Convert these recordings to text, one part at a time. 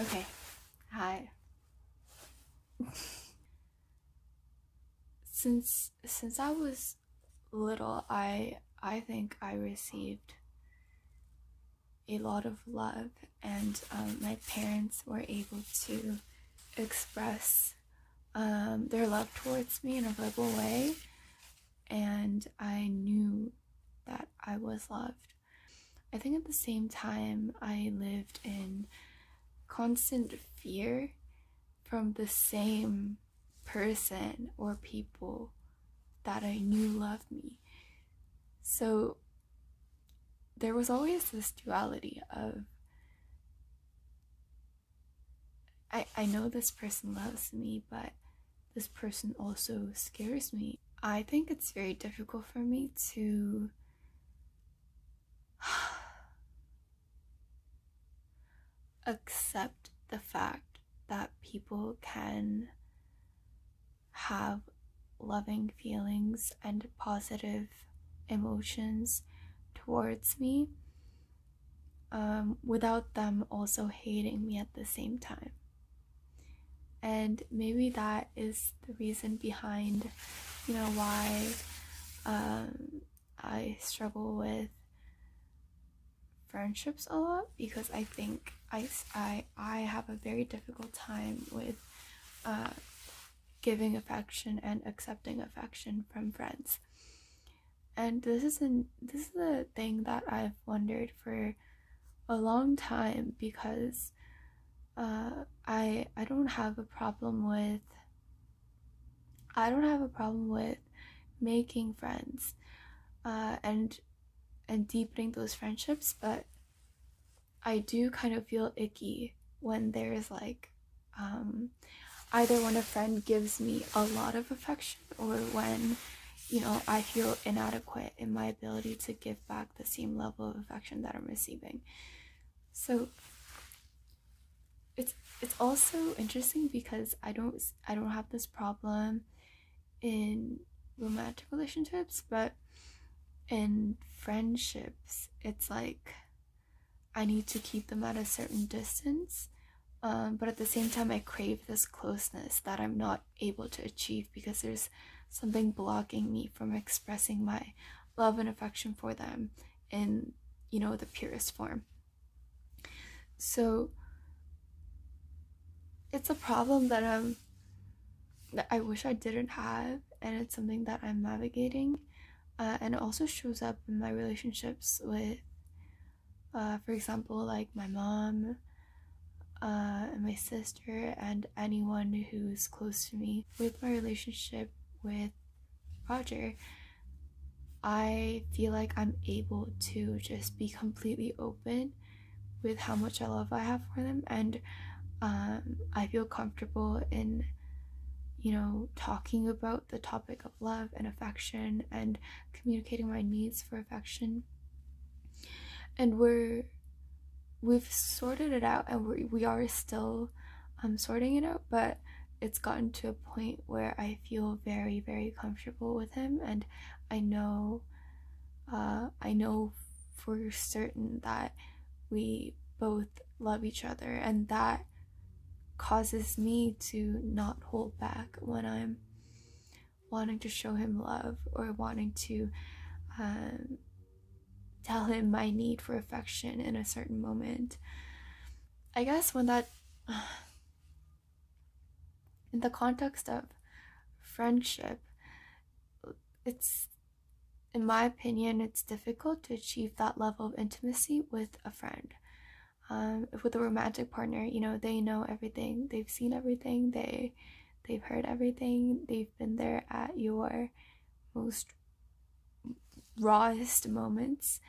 Okay. Hi. since since I was little, I I think I received a lot of love, and um, my parents were able to express um, their love towards me in a verbal way, and I knew that I was loved. I think at the same time, I lived in constant fear from the same person or people that I knew loved me. So there was always this duality of I, I know this person loves me, but this person also scares me. I think it's very difficult for me to accept the fact that people can have loving feelings and positive emotions towards me um, without them also hating me at the same time. And maybe that is the reason behind, you know, why um, I struggle with friendships a lot because I think I, I, I have a very difficult time with uh, giving affection and accepting affection from friends. And this is an this is a thing that I've wondered for a long time because uh, I I don't have a problem with I don't have a problem with making friends uh, and and deepening those friendships, but I do kind of feel icky when there's like um, either when a friend gives me a lot of affection or when you know I feel inadequate in my ability to give back the same level of affection that I'm receiving. So it's it's also interesting because I don't I don't have this problem in romantic relationships, but in friendships, it's like I need to keep them at a certain distance. Um, but at the same time, I crave this closeness that I'm not able to achieve because there's something blocking me from expressing my love and affection for them in, you know, the purest form. So it's a problem that I'm that I wish I didn't have, and it's something that I'm navigating uh, and it also shows up in my relationships with uh, for example like my mom uh, and my sister and anyone who's close to me with my relationship with roger i feel like i'm able to just be completely open with how much i love i have for them and um, i feel comfortable in you know, talking about the topic of love and affection and communicating my needs for affection. And we're we've sorted it out and we we are still um sorting it out, but it's gotten to a point where I feel very very comfortable with him. And I know uh I know for certain that we both love each other and that causes me to not hold back when I'm wanting to show him love or wanting to um, tell him my need for affection in a certain moment. I guess when that, in the context of friendship, it's, in my opinion, it's difficult to achieve that level of intimacy with a friend. Um, with a romantic partner you know they know everything. They've seen everything. They they've heard everything. They've been there at your most rawest moments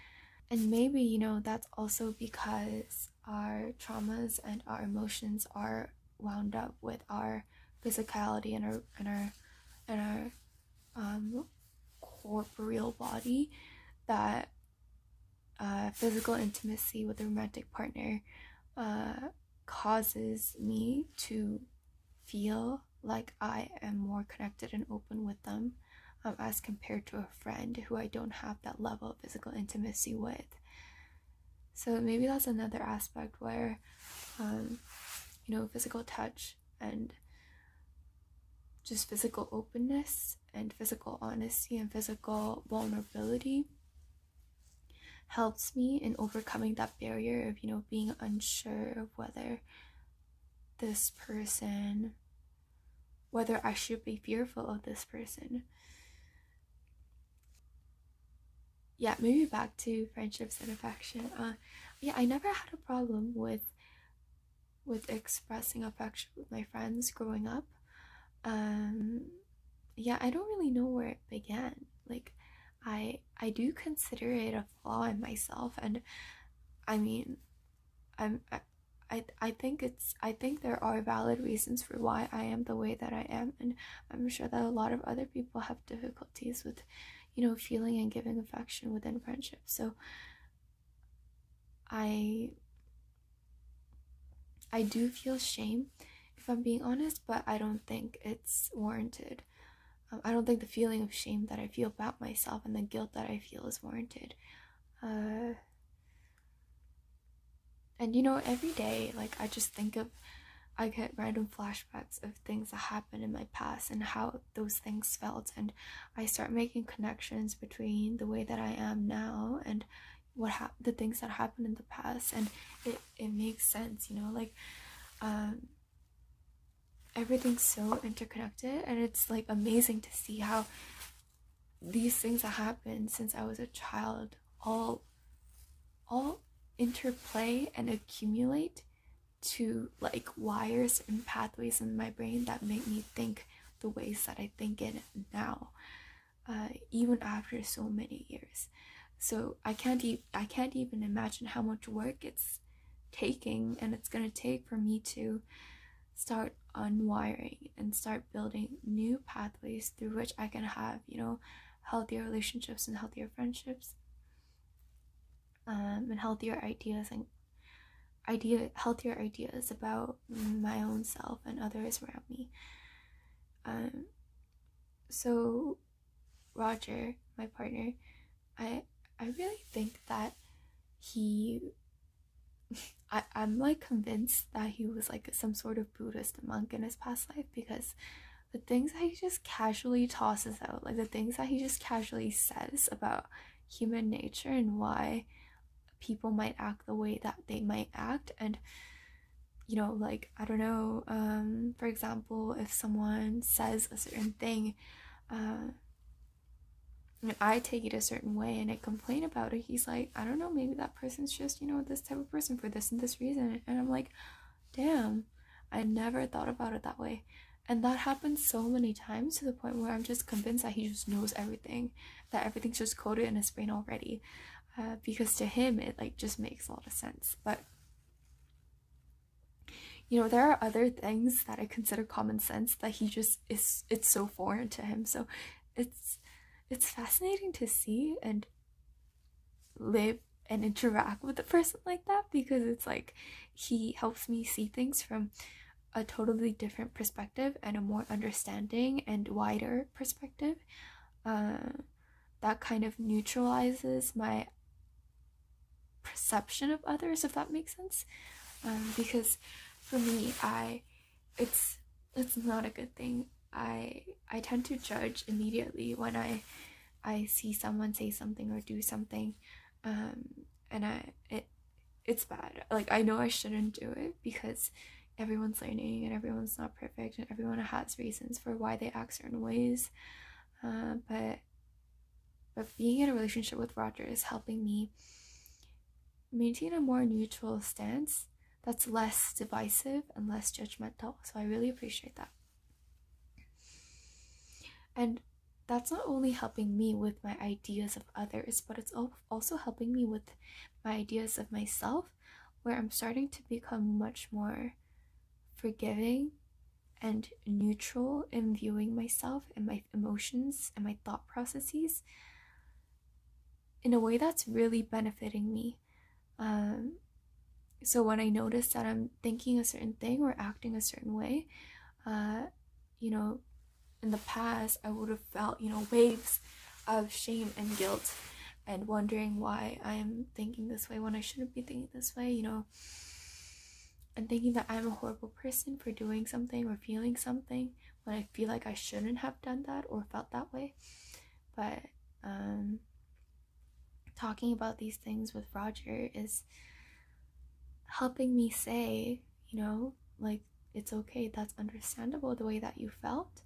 and maybe you know that's also because our traumas and our emotions are wound up with our physicality and our and our and our um corporeal body that uh, physical intimacy with a romantic partner uh, causes me to feel like I am more connected and open with them um, as compared to a friend who I don't have that level of physical intimacy with. So maybe that's another aspect where um, you know, physical touch and just physical openness and physical honesty and physical vulnerability helps me in overcoming that barrier of, you know, being unsure of whether this person, whether I should be fearful of this person. Yeah, maybe back to friendships and affection. Uh, yeah, I never had a problem with with expressing affection with my friends growing up. Um, yeah, I don't really know where it began. Like, I I do consider it a flaw in myself, and I mean, I'm I, I I think it's I think there are valid reasons for why I am the way that I am, and I'm sure that a lot of other people have difficulties with, you know, feeling and giving affection within friendship. So I I do feel shame if I'm being honest, but I don't think it's warranted. Um, I don't think the feeling of shame that I feel about myself and the guilt that I feel is warranted. Uh, and you know, every day, like, I just think of, I get random flashbacks of things that happened in my past and how those things felt. And I start making connections between the way that I am now and what hap- the things that happened in the past. And it, it makes sense, you know, like, um, everything's so interconnected and it's like amazing to see how these things that happened since I was a child all all interplay and accumulate to like wires and pathways in my brain that make me think the ways that I think in now uh, even after so many years so I can't e- I can't even imagine how much work it's taking and it's gonna take for me to start unwiring and start building new pathways through which I can have, you know, healthier relationships and healthier friendships. Um, and healthier ideas and idea healthier ideas about my own self and others around me. Um, so Roger, my partner, I I really think that he I, I'm like convinced that he was like some sort of Buddhist monk in his past life because the things that he just casually tosses out, like the things that he just casually says about human nature and why people might act the way that they might act and you know like i don't know um for example if someone says a certain thing uh and I take it a certain way and I complain about it, he's like, I don't know, maybe that person's just, you know, this type of person for this and this reason. And I'm like, damn, I never thought about it that way. And that happens so many times to the point where I'm just convinced that he just knows everything, that everything's just coded in his brain already. Uh, because to him, it like just makes a lot of sense. But you know, there are other things that I consider common sense that he just is, it's so foreign to him. So it's, it's fascinating to see and live and interact with a person like that because it's like he helps me see things from a totally different perspective and a more understanding and wider perspective uh, that kind of neutralizes my perception of others if that makes sense um, because for me i it's it's not a good thing I I tend to judge immediately when I I see someone say something or do something um and I it it's bad. Like I know I shouldn't do it because everyone's learning and everyone's not perfect and everyone has reasons for why they act certain ways. Uh, but but being in a relationship with Roger is helping me maintain a more neutral stance that's less divisive and less judgmental. So I really appreciate that. And that's not only helping me with my ideas of others, but it's also helping me with my ideas of myself, where I'm starting to become much more forgiving and neutral in viewing myself and my emotions and my thought processes in a way that's really benefiting me. Um, so when I notice that I'm thinking a certain thing or acting a certain way, uh, you know, in the past, I would have felt, you know, waves of shame and guilt and wondering why I am thinking this way when I shouldn't be thinking this way, you know. and thinking that I'm a horrible person for doing something or feeling something when I feel like I shouldn't have done that or felt that way. But um, talking about these things with Roger is helping me say, you know, like it's okay, that's understandable the way that you felt.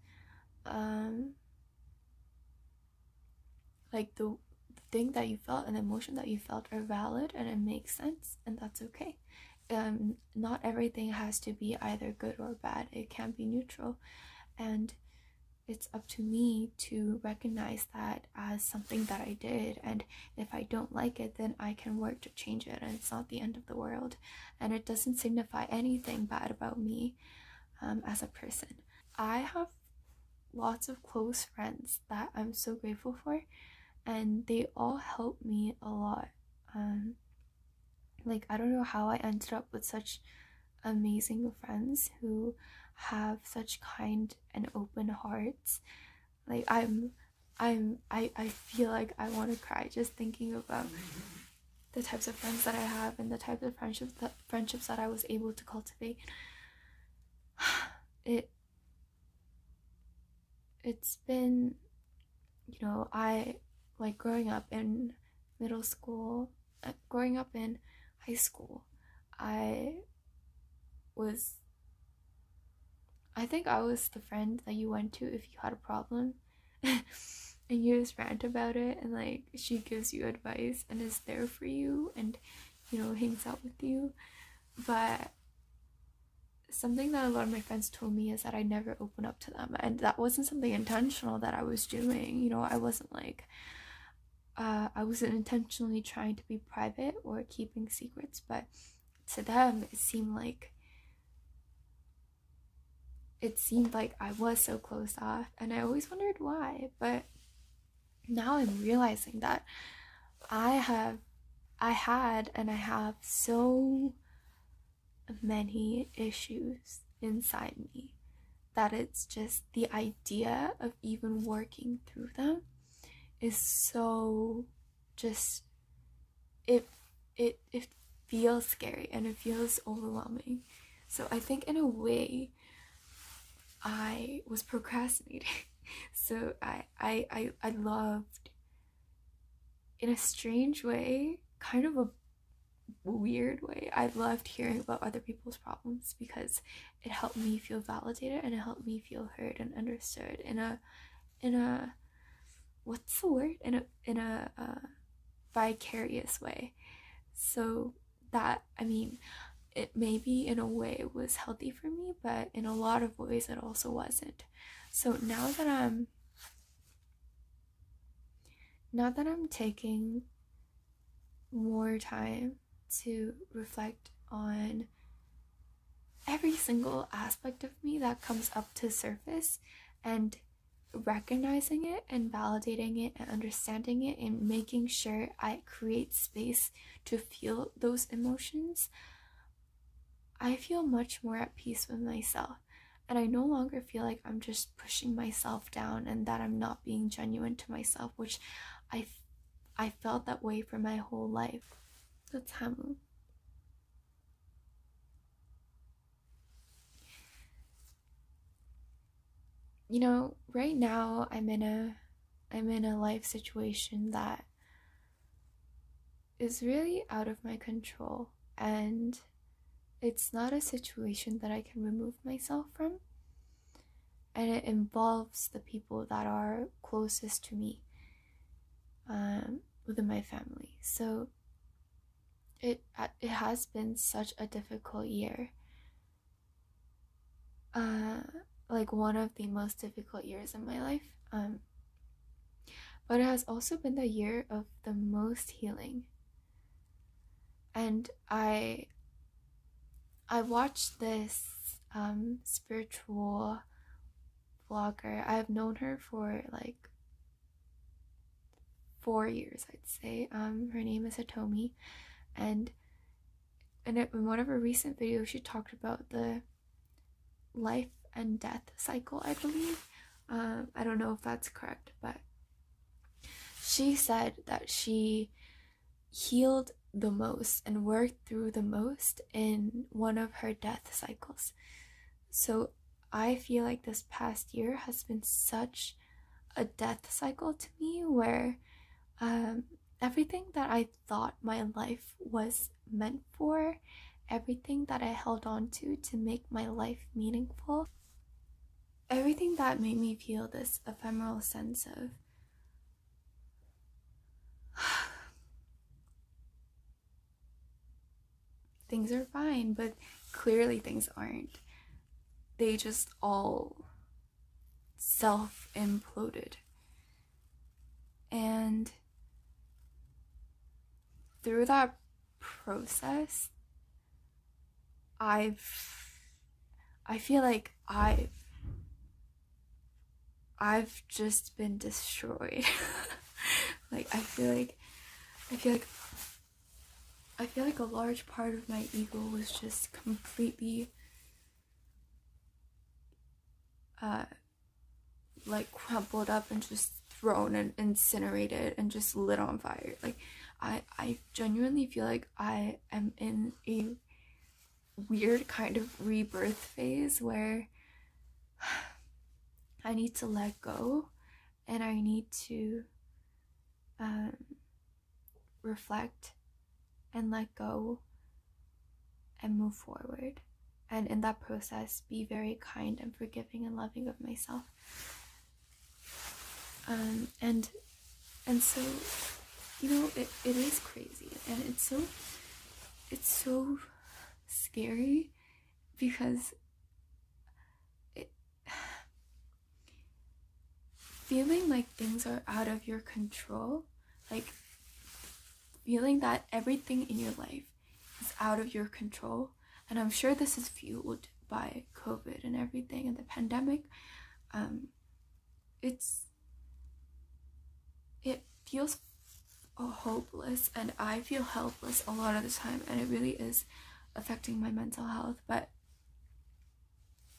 Um, like the, the thing that you felt and emotion that you felt are valid and it makes sense and that's okay. Um, not everything has to be either good or bad, it can be neutral. And it's up to me to recognize that as something that I did. And if I don't like it, then I can work to change it. And it's not the end of the world. And it doesn't signify anything bad about me um, as a person. I have lots of close friends that I'm so grateful for. And they all help me a lot. Um, like, I don't know how I ended up with such amazing friends who have such kind and open hearts. Like i'm i'm i i feel like i want to cry just thinking about the types of friends that i have and the types of friendships that friendships that i was able to cultivate. It it's been you know i like growing up in middle school uh, growing up in high school i was I think I was the friend that you went to if you had a problem and you just rant about it and like she gives you advice and is there for you and you know hangs out with you. But something that a lot of my friends told me is that I never open up to them and that wasn't something intentional that I was doing you know I wasn't like uh, I wasn't intentionally trying to be private or keeping secrets but to them it seemed like it seemed like I was so closed off, and I always wondered why. But now I'm realizing that I have, I had, and I have so many issues inside me that it's just the idea of even working through them is so just it it it feels scary and it feels overwhelming so i think in a way I was procrastinating. so I, I I I loved in a strange way, kind of a weird way. I loved hearing about other people's problems because it helped me feel validated and it helped me feel heard and understood in a in a what's the word in a in a uh, vicarious way. So that I mean, it maybe in a way was healthy for me, but in a lot of ways it also wasn't. So now that I'm now that I'm taking more time to reflect on every single aspect of me that comes up to surface and recognizing it and validating it and understanding it and making sure I create space to feel those emotions, I feel much more at peace with myself. And I no longer feel like I'm just pushing myself down and that I'm not being genuine to myself, which I, I felt that way for my whole life. That's Hamu. You know, right now I'm in a I'm in a life situation that is really out of my control and it's not a situation that I can remove myself from. And it involves the people that are closest to me um, within my family. So it it has been such a difficult year. Uh, like one of the most difficult years in my life. Um, but it has also been the year of the most healing. And I I watched this um, spiritual vlogger. I've known her for like four years, I'd say. Um, her name is Hitomi, and and in one of her recent videos, she talked about the life and death cycle. I believe. Um, I don't know if that's correct, but she said that she healed the most and worked through the most in one of her death cycles. So I feel like this past year has been such a death cycle to me where um, everything that I thought my life was meant for, everything that I held on to to make my life meaningful, everything that made me feel this ephemeral sense of things are fine, but clearly things aren't. They just all self imploded. And through that process, I've, I feel like I've, I've just been destroyed. like, I feel like, I feel like, I feel like a large part of my ego was just completely, uh, like crumpled up and just thrown and incinerated and just lit on fire. Like I I genuinely feel like I am in a weird kind of rebirth phase where I need to let go and I need to um, reflect and let go and move forward. And in that process, be very kind and forgiving and loving of myself um, and and so you know it, it is crazy and it's so it's so scary because it feeling like things are out of your control like feeling that everything in your life is out of your control. And i'm sure this is fueled by covid and everything and the pandemic. Um it's it feels hopeless and I feel helpless a lot of the time and it really is affecting my mental health. But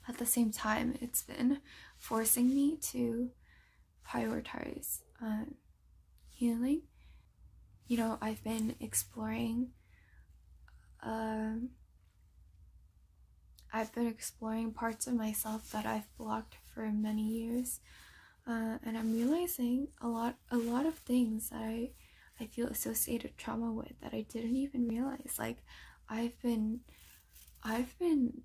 at the same time it's been forcing me to prioritize um, healing you know I've been exploring um, I've been exploring parts of myself that I've blocked for many years uh, and I'm realizing a lot a lot of things that I I feel associated trauma with that I didn't even realize. Like I've been I've been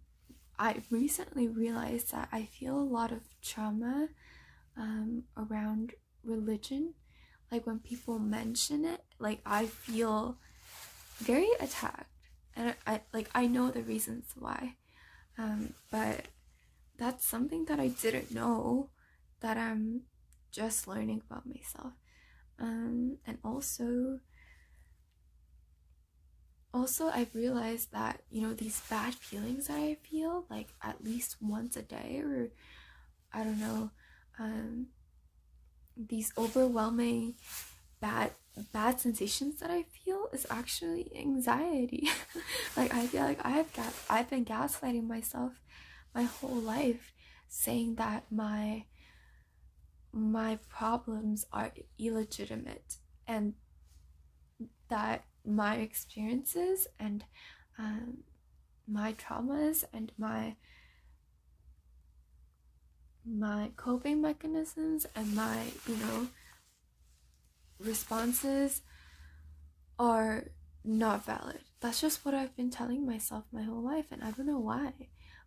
I recently realized that I feel a lot of trauma um, around religion. Like when people mention it, like I feel very attacked, and I, I like I know the reasons why, um, but that's something that I didn't know that I'm just learning about myself. Um, and also, also I've realized that you know these bad feelings that I feel like at least once a day, or I don't know, um, these overwhelming bad bad sensations that I feel is actually anxiety. like I feel like I've got I've been gaslighting myself my whole life saying that my my problems are illegitimate and that my experiences and um, my traumas and my my coping mechanisms and my you know responses are not valid that's just what i've been telling myself my whole life and i don't know why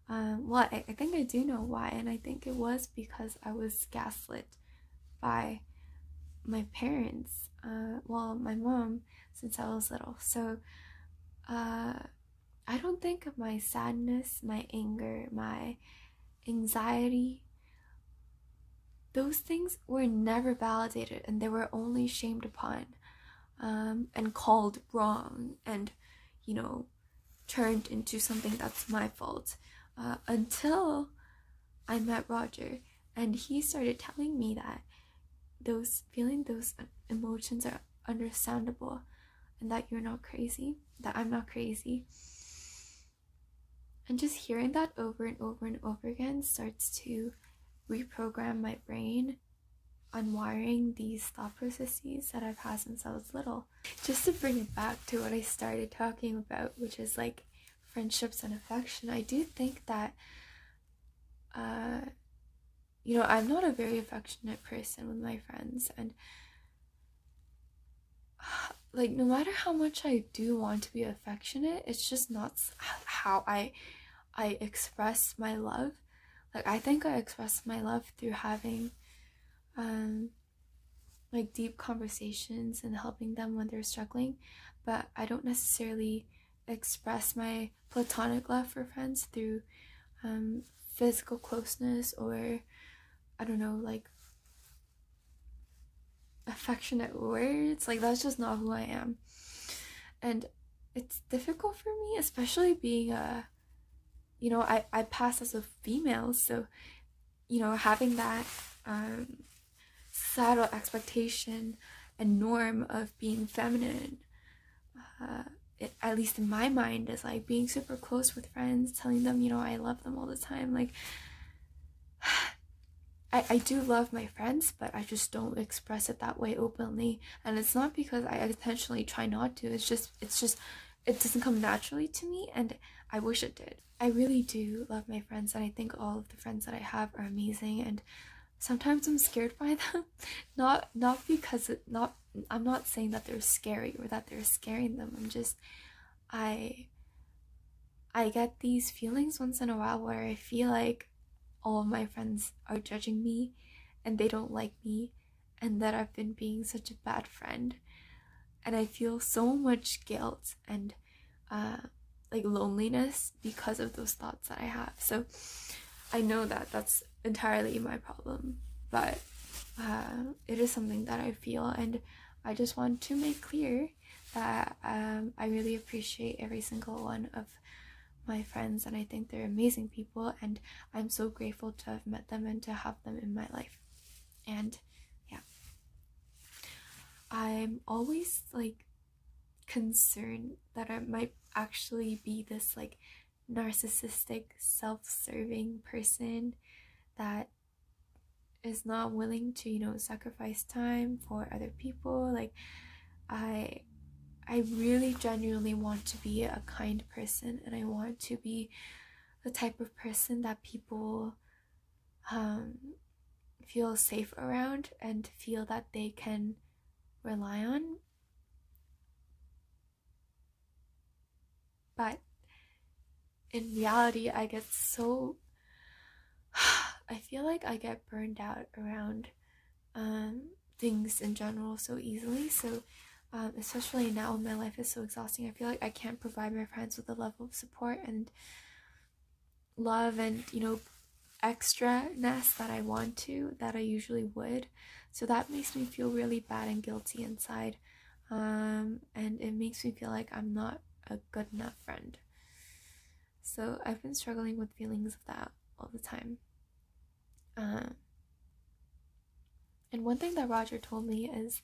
um, well I, I think i do know why and i think it was because i was gaslit by my parents, uh, well, my mom, since I was little. So, uh, I don't think of my sadness, my anger, my anxiety. Those things were never validated and they were only shamed upon um, and called wrong and, you know, turned into something that's my fault uh, until I met Roger and he started telling me that those feeling those emotions are understandable and that you're not crazy, that I'm not crazy. And just hearing that over and over and over again starts to reprogram my brain, unwiring these thought processes that I've had since I was little. just to bring it back to what I started talking about, which is like friendships and affection, I do think that, uh, you know, I'm not a very affectionate person with my friends, and like no matter how much I do want to be affectionate, it's just not how I I express my love. Like I think I express my love through having um like deep conversations and helping them when they're struggling, but I don't necessarily express my platonic love for friends through um, physical closeness or I don't know, like affectionate words. Like that's just not who I am. And it's difficult for me, especially being a you know, I, I pass as a female, so you know, having that um societal expectation and norm of being feminine uh, it, at least in my mind is like being super close with friends telling them you know i love them all the time like I, I do love my friends but i just don't express it that way openly. And it's not because i intentionally try not to it's just it's just it doesn't come naturally to me and i wish it did i really do love my friends and i think all of the friends that i have are amazing and sometimes I'm scared by them. not not because it not I'm not saying that they're scary or that they're scaring them. I'm just I I get these feelings once in a while where I feel like all of my friends are judging me and they don't like me and that I've been being such a bad friend. And I feel so much guilt and uh like loneliness because of those thoughts that I have. So I know that that's entirely my problem, but uh, it is something that I feel, and I just want to make clear that um, I really appreciate every single one of my friends, and I think they're amazing people, and I'm so grateful to have met them and to have them in my life. And yeah, I'm always like concerned that I might actually be this like narcissistic, self serving person that is not willing to, you know, sacrifice time for other people. Like, I. I really genuinely want to be a kind person and I want to be the type of person that people um, feel safe around and feel that they can rely on. But in reality, I get so. I feel like I get burned out around um, things in general so easily. So, um, especially now my life is so exhausting, I feel like I can't provide my friends with the level of support and love and, you know, extra-ness that I want to, that I usually would. So that makes me feel really bad and guilty inside. Um, and it makes me feel like I'm not a good enough friend. So I've been struggling with feelings of that all the time. Uh, and one thing that Roger told me is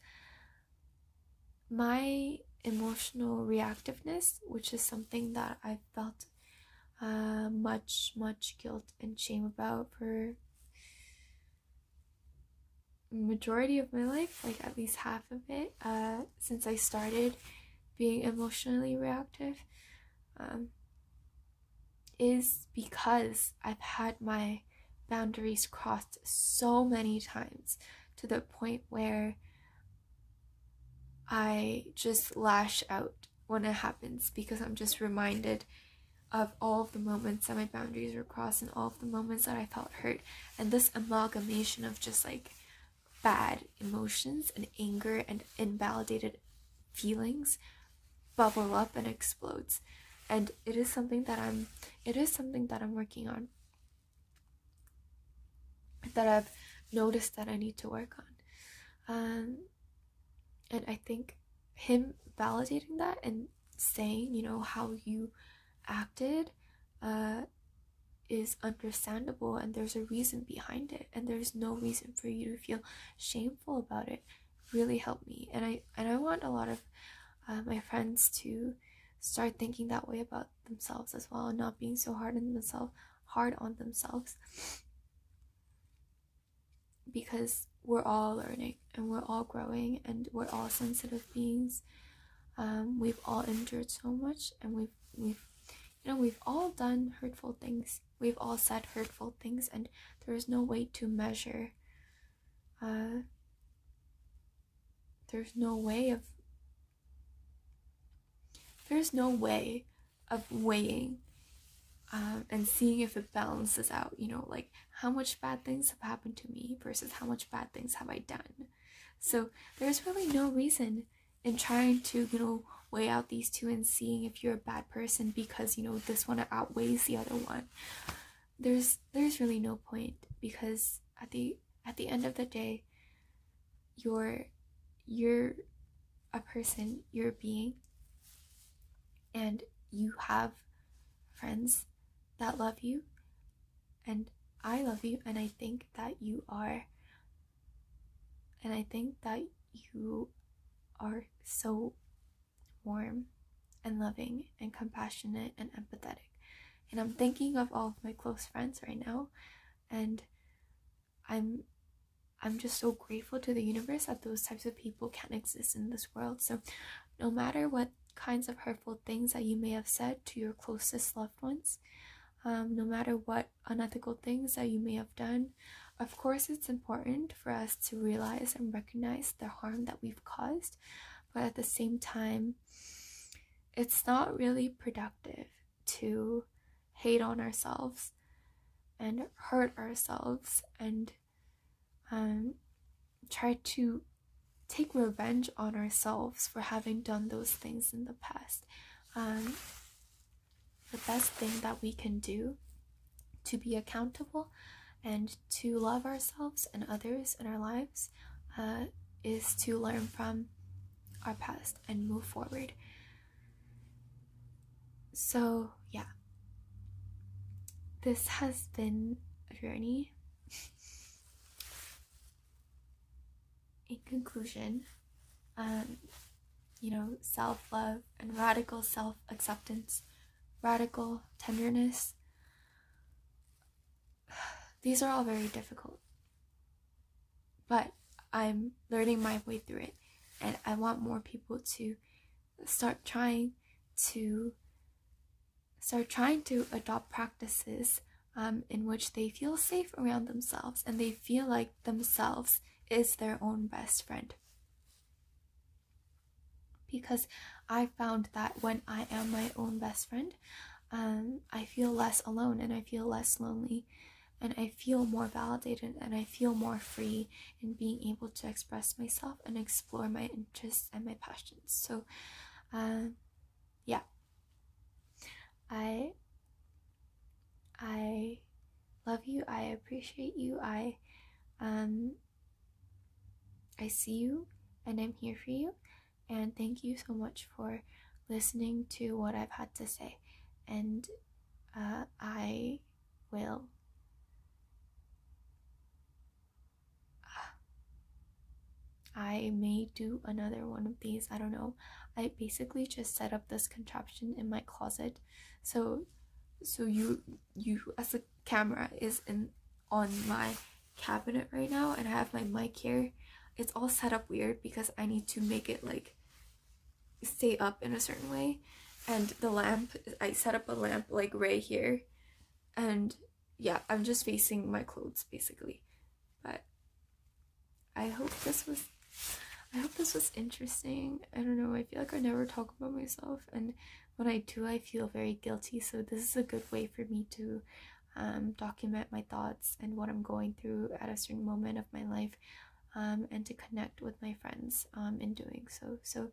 my emotional reactiveness, which is something that I've felt uh, much, much guilt and shame about for majority of my life, like at least half of it, uh, since I started being emotionally reactive. Um, is because I've had my boundaries crossed so many times to the point where I just lash out when it happens because I'm just reminded of all of the moments that my boundaries were crossed and all of the moments that I felt hurt and this amalgamation of just like bad emotions and anger and invalidated feelings bubble up and explodes. And it is something that i'm it is something that i'm working on. That i've noticed that i need to work on. Um and i think him validating that and saying you know how you acted uh is understandable and there's a reason behind it and there's no reason for you to feel shameful about it. Really helped me. And i and i want a lot of uh, my friends to start thinking that way about themselves as well and not being so hard on themselves hard on themselves because we're all learning and we're all growing and we're all sensitive beings Um, we've all endured so much, and we've we've you know we've all done hurtful things. We've all said hurtful things, and there is no way to measure. Uh, there's no way of there's no way of weighing um, and seeing if it balances out you know like how much bad things have happened to me versus how much bad things have i done. So there's really no reason in trying to you know weigh out these two and seeing if you're a bad person because you know this one outweighs the other one. There's there's really no point because at the at the end of the day you're you're a person you're a being and you have friends that love you and I love you and I think that you are and I think that you are so warm and loving and compassionate and empathetic. And I'm thinking of all of my close friends right now and I'm I'm just so grateful to the universe that those types of people can exist in this world. So no matter what kinds of hurtful things that you may have said to your closest loved ones, um, no matter what unethical things that you may have done, of course, it's important for us to realize and recognize the harm that we've caused, but at the same time, it's not really productive to hate on ourselves and hurt ourselves and um, try to take revenge on ourselves for having done those things in the past. Um, the best thing that we can do to be accountable and to love ourselves and others in our lives uh, is to learn from our past and move forward. So, yeah, this has been a journey. In conclusion, um, you know, self love and radical self acceptance, radical tenderness these are all very difficult. But I'm learning my way through it. And I want more people to start trying to start trying to adopt practices um, in which they feel safe around themselves and they feel like themselves is their own best friend. Because I found that when I am my own best friend, um, I feel less alone and I feel less lonely and I feel more validated and I feel more free in being able to express myself and explore my interests and my passions. So, um, yeah, I I love you. I appreciate you. I um I see you and I'm here for you. And thank you so much for listening to what I've had to say. And uh, I will I may do another one of these. I don't know. I basically just set up this contraption in my closet. So so you you as a camera is in on my cabinet right now and I have my mic here. It's all set up weird because I need to make it like stay up in a certain way. And the lamp, I set up a lamp like right here. And yeah, I'm just facing my clothes basically. But I hope this was I hope this was interesting. I don't know, I feel like I never talk about myself, and when I do, I feel very guilty. So, this is a good way for me to um, document my thoughts and what I'm going through at a certain moment of my life, um, and to connect with my friends um, in doing so. So,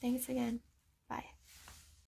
thanks again. Bye.